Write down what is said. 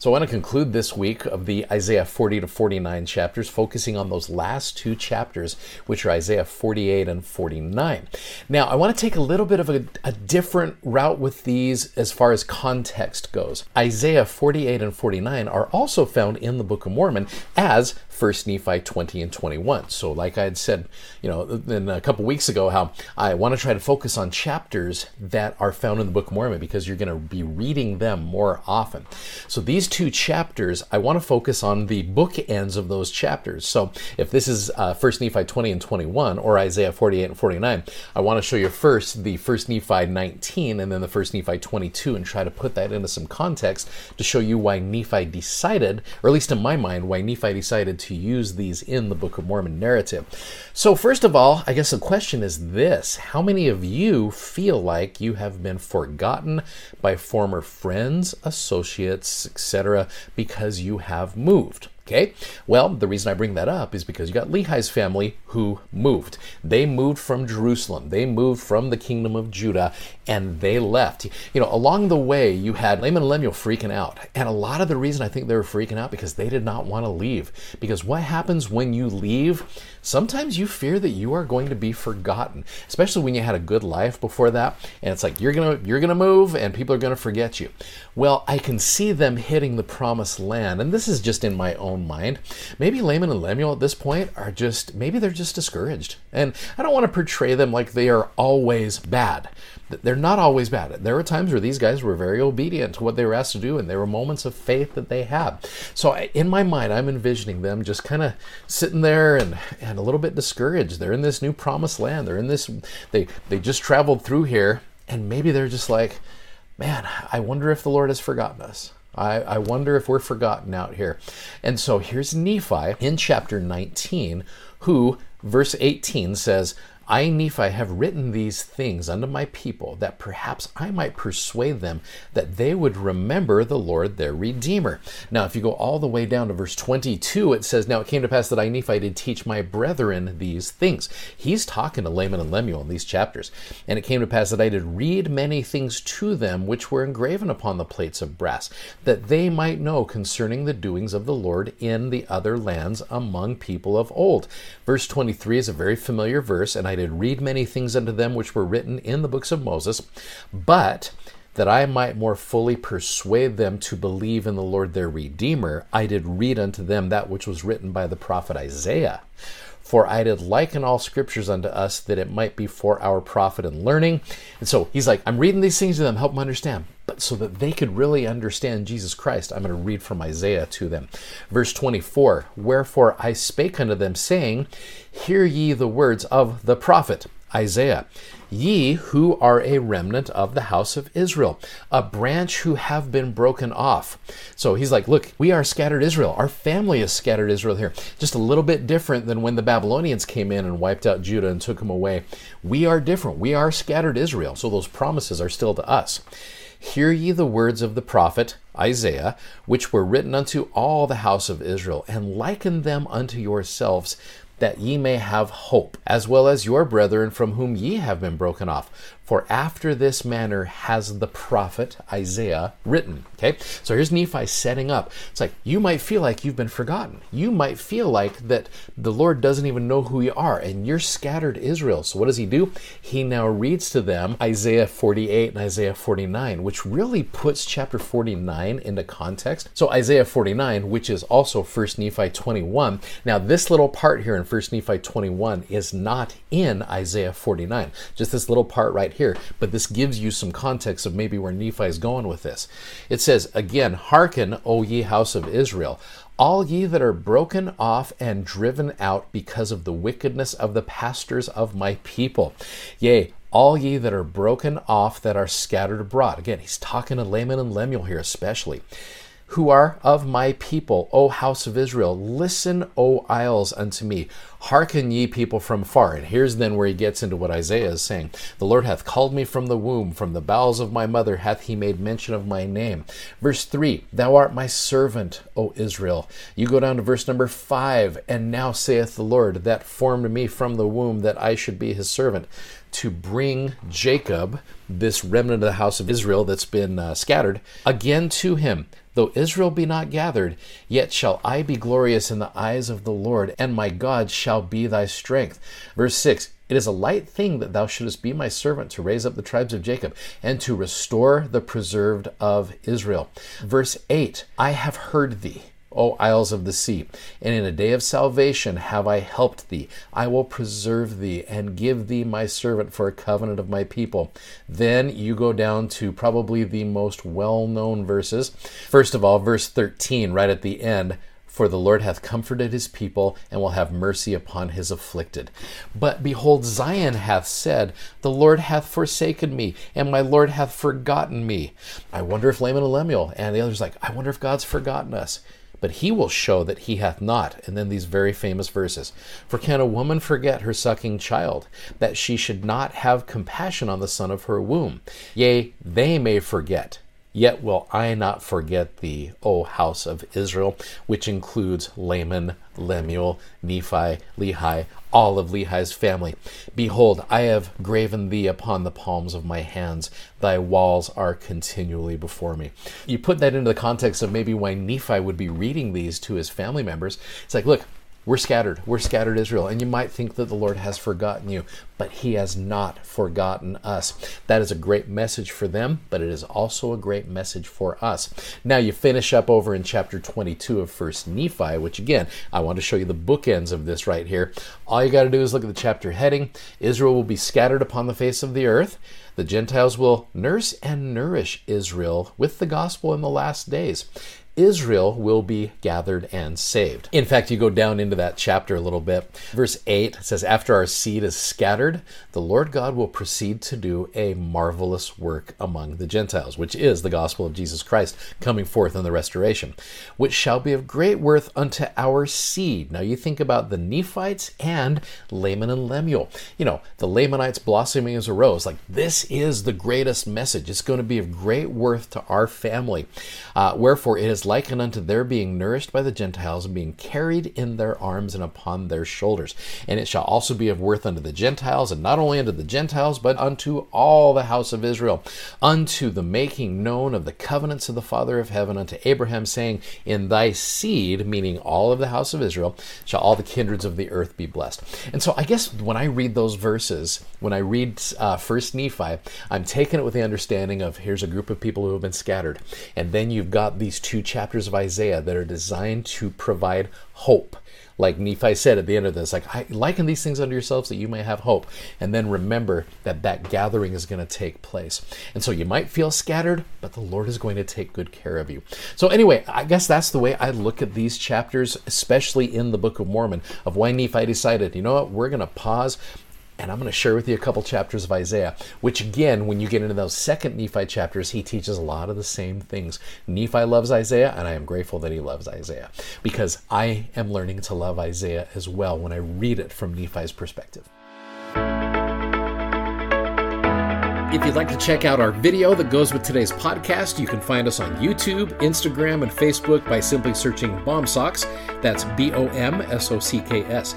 So I want to conclude this week of the Isaiah 40 to 49 chapters, focusing on those last two chapters, which are Isaiah 48 and 49. Now, I want to take a little bit of a, a different route with these as far as context goes. Isaiah 48 and 49 are also found in the Book of Mormon as 1 Nephi 20 and 21. So, like I had said, you know, in a couple weeks ago, how I want to try to focus on chapters that are found in the Book of Mormon because you're going to be reading them more often. So, these two chapters, I want to focus on the bookends of those chapters. So, if this is uh, 1 Nephi 20 and 21 or Isaiah 48 and 49, I want to show you first the 1 Nephi 19 and then the 1 Nephi 22 and try to put that into some context to show you why Nephi decided, or at least in my mind, why Nephi decided to use these in the Book of Mormon narrative. So, first of all, I guess the question is this How many of you feel like you have been forgotten by former friends, associates, because you have moved? Okay? Well, the reason I bring that up is because you got Lehi's family who moved. They moved from Jerusalem. They moved from the kingdom of Judah and they left. You know, along the way, you had Laman and Lemuel freaking out. And a lot of the reason I think they were freaking out because they did not want to leave. Because what happens when you leave? Sometimes you fear that you are going to be forgotten, especially when you had a good life before that. And it's like you're gonna you're gonna move and people are gonna forget you. Well, I can see them hitting the promised land, and this is just in my own mind. Maybe Laman and Lemuel at this point are just maybe they're just discouraged. And I don't want to portray them like they are always bad. They're not always bad. There were times where these guys were very obedient to what they were asked to do, and there were moments of faith that they had. So in my mind, I'm envisioning them just kind of sitting there and, and a little bit discouraged. They're in this new promised land. They're in this. They they just traveled through here, and maybe they're just like, man, I wonder if the Lord has forgotten us. I, I wonder if we're forgotten out here. And so here's Nephi in chapter 19, who, verse 18 says, I, Nephi, have written these things unto my people, that perhaps I might persuade them that they would remember the Lord their Redeemer. Now, if you go all the way down to verse 22, it says, Now it came to pass that I, Nephi, did teach my brethren these things. He's talking to Laman and Lemuel in these chapters. And it came to pass that I did read many things to them which were engraven upon the plates of brass, that they might know concerning the doings of the Lord in the other lands among people of old. Verse 23 is a very familiar verse, and I did read many things unto them which were written in the books of Moses, but that I might more fully persuade them to believe in the Lord their Redeemer, I did read unto them that which was written by the prophet Isaiah. For I did liken all scriptures unto us that it might be for our profit and learning. And so he's like, I'm reading these things to them, help them understand. But so that they could really understand Jesus Christ, I'm going to read from Isaiah to them. Verse 24 Wherefore I spake unto them, saying, Hear ye the words of the prophet Isaiah. Ye who are a remnant of the house of Israel, a branch who have been broken off. So he's like, Look, we are scattered Israel. Our family is scattered Israel here. Just a little bit different than when the Babylonians came in and wiped out Judah and took them away. We are different. We are scattered Israel. So those promises are still to us. Hear ye the words of the prophet Isaiah, which were written unto all the house of Israel, and liken them unto yourselves, that ye may have hope, as well as your brethren from whom ye have been broken off. For after this manner has the prophet Isaiah written. Okay, so here's Nephi setting up. It's like you might feel like you've been forgotten. You might feel like that the Lord doesn't even know who you are, and you're scattered Israel. So what does he do? He now reads to them Isaiah 48 and Isaiah 49, which really puts chapter 49 into context. So Isaiah 49, which is also 1 Nephi 21. Now this little part here in 1 Nephi 21 is not in Isaiah 49. Just this little part right here here, but this gives you some context of maybe where Nephi is going with this. It says, Again, hearken, O ye house of Israel, all ye that are broken off and driven out because of the wickedness of the pastors of my people. Yea, all ye that are broken off that are scattered abroad. Again, he's talking to Laman and Lemuel here, especially who are of my people, O house of Israel. Listen, O isles, unto me. Hearken ye people from far. And here's then where he gets into what Isaiah is saying. The Lord hath called me from the womb, from the bowels of my mother hath he made mention of my name. Verse 3 Thou art my servant, O Israel. You go down to verse number 5. And now saith the Lord, that formed me from the womb, that I should be his servant to bring Jacob, this remnant of the house of Israel that's been uh, scattered, again to him. Though Israel be not gathered, yet shall I be glorious in the eyes of the Lord, and my God shall be thy strength. Verse 6 It is a light thing that thou shouldest be my servant to raise up the tribes of Jacob, and to restore the preserved of Israel. Verse 8 I have heard thee. O isles of the sea. And in a day of salvation have I helped thee. I will preserve thee and give thee my servant for a covenant of my people. Then you go down to probably the most well known verses. First of all, verse 13, right at the end. For the Lord hath comforted his people, and will have mercy upon his afflicted. But behold, Zion hath said, The Lord hath forsaken me, and my Lord hath forgotten me. I wonder if Laman and Lemuel and the others like, I wonder if God's forgotten us but he will show that he hath not. And then these very famous verses For can a woman forget her sucking child, that she should not have compassion on the son of her womb? Yea, they may forget, Yet will I not forget thee, O house of Israel, which includes Laman, Lemuel, Nephi, Lehi, all of Lehi's family. Behold, I have graven thee upon the palms of my hands. Thy walls are continually before me. You put that into the context of maybe why Nephi would be reading these to his family members. It's like, look, we're scattered. We're scattered Israel. And you might think that the Lord has forgotten you, but He has not forgotten us. That is a great message for them, but it is also a great message for us. Now you finish up over in chapter 22 of First Nephi, which again, I want to show you the bookends of this right here. All you got to do is look at the chapter heading Israel will be scattered upon the face of the earth. The Gentiles will nurse and nourish Israel with the gospel in the last days. Israel will be gathered and saved. In fact, you go down into that chapter a little bit. Verse 8 says, After our seed is scattered, the Lord God will proceed to do a marvelous work among the Gentiles, which is the gospel of Jesus Christ coming forth in the restoration, which shall be of great worth unto our seed. Now you think about the Nephites and Laman and Lemuel. You know, the Lamanites blossoming as a rose. Like, this is the greatest message. It's going to be of great worth to our family. Uh, wherefore, it is is likened unto their being nourished by the Gentiles and being carried in their arms and upon their shoulders. And it shall also be of worth unto the Gentiles, and not only unto the Gentiles, but unto all the house of Israel, unto the making known of the covenants of the Father of heaven unto Abraham, saying, In thy seed, meaning all of the house of Israel, shall all the kindreds of the earth be blessed. And so I guess when I read those verses, when I read uh, First Nephi, I'm taking it with the understanding of here's a group of people who have been scattered, and then you've got these two chapters of Isaiah that are designed to provide hope. Like Nephi said at the end of this, like, I liken these things unto yourselves that you may have hope. And then remember that that gathering is going to take place. And so you might feel scattered, but the Lord is going to take good care of you. So, anyway, I guess that's the way I look at these chapters, especially in the Book of Mormon, of why Nephi decided, you know what, we're going to pause and I'm going to share with you a couple chapters of Isaiah, which again, when you get into those second Nephi chapters, he teaches a lot of the same things. Nephi loves Isaiah, and I am grateful that he loves Isaiah because I am learning to love Isaiah as well when I read it from Nephi's perspective. If you'd like to check out our video that goes with today's podcast, you can find us on YouTube, Instagram, and Facebook by simply searching BOMSOCKS. That's B O M S O C K S.